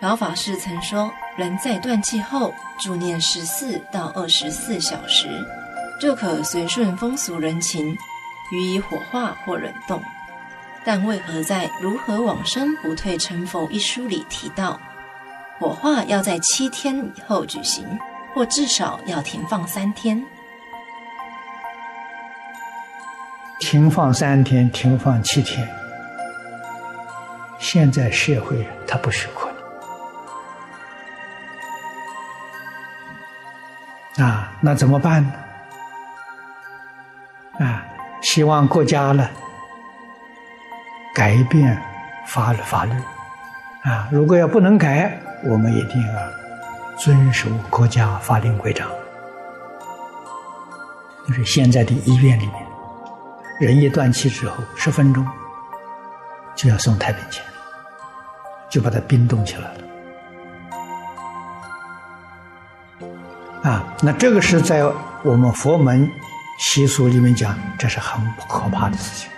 老法师曾说，人在断气后，助念十四到二十四小时，就可随顺风俗人情，予以火化或冷冻。但为何在《如何往生不退成佛》一书里提到，火化要在七天以后举行，或至少要停放三天？停放三天，停放七天，现在社会他不许可。啊，那怎么办呢？啊，希望国家呢改变法律法律，啊，如果要不能改，我们一定要遵守国家法令规章。就是现在的医院里面，人一断气之后，十分钟就要送太平间，就把它冰冻起来了。啊，那这个是在我们佛门习俗里面讲，这是很可怕的事情。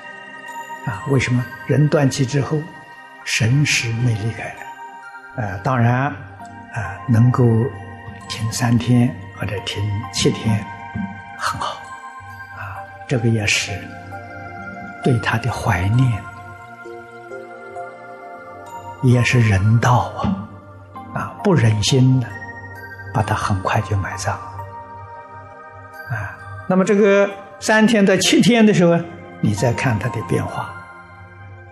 啊，为什么人断气之后，神识没离开？呃，当然，啊，能够停三天或者停七天，很好。啊，这个也是对他的怀念，也是人道啊，啊，不忍心的。把它很快就埋葬，啊，那么这个三天到七天的时候，你再看它的变化，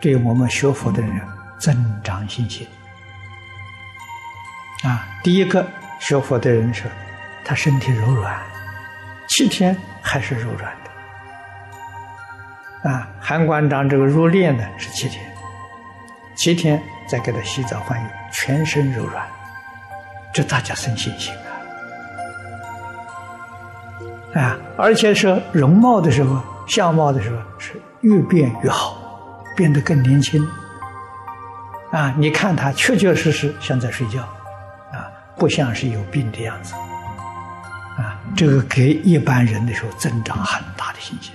对我们学佛的人增长信心。啊，第一个学佛的人说，他身体柔软，七天还是柔软的。啊，韩馆长这个入殓呢是七天，七天再给他洗澡换衣，全身柔软。这大家生信心啊！啊，而且是容貌的时候，相貌的时候是越变越好，变得更年轻。啊，你看他确确实实像在睡觉，啊，不像是有病的样子。啊，这个给一般人的时候增长很大的信心。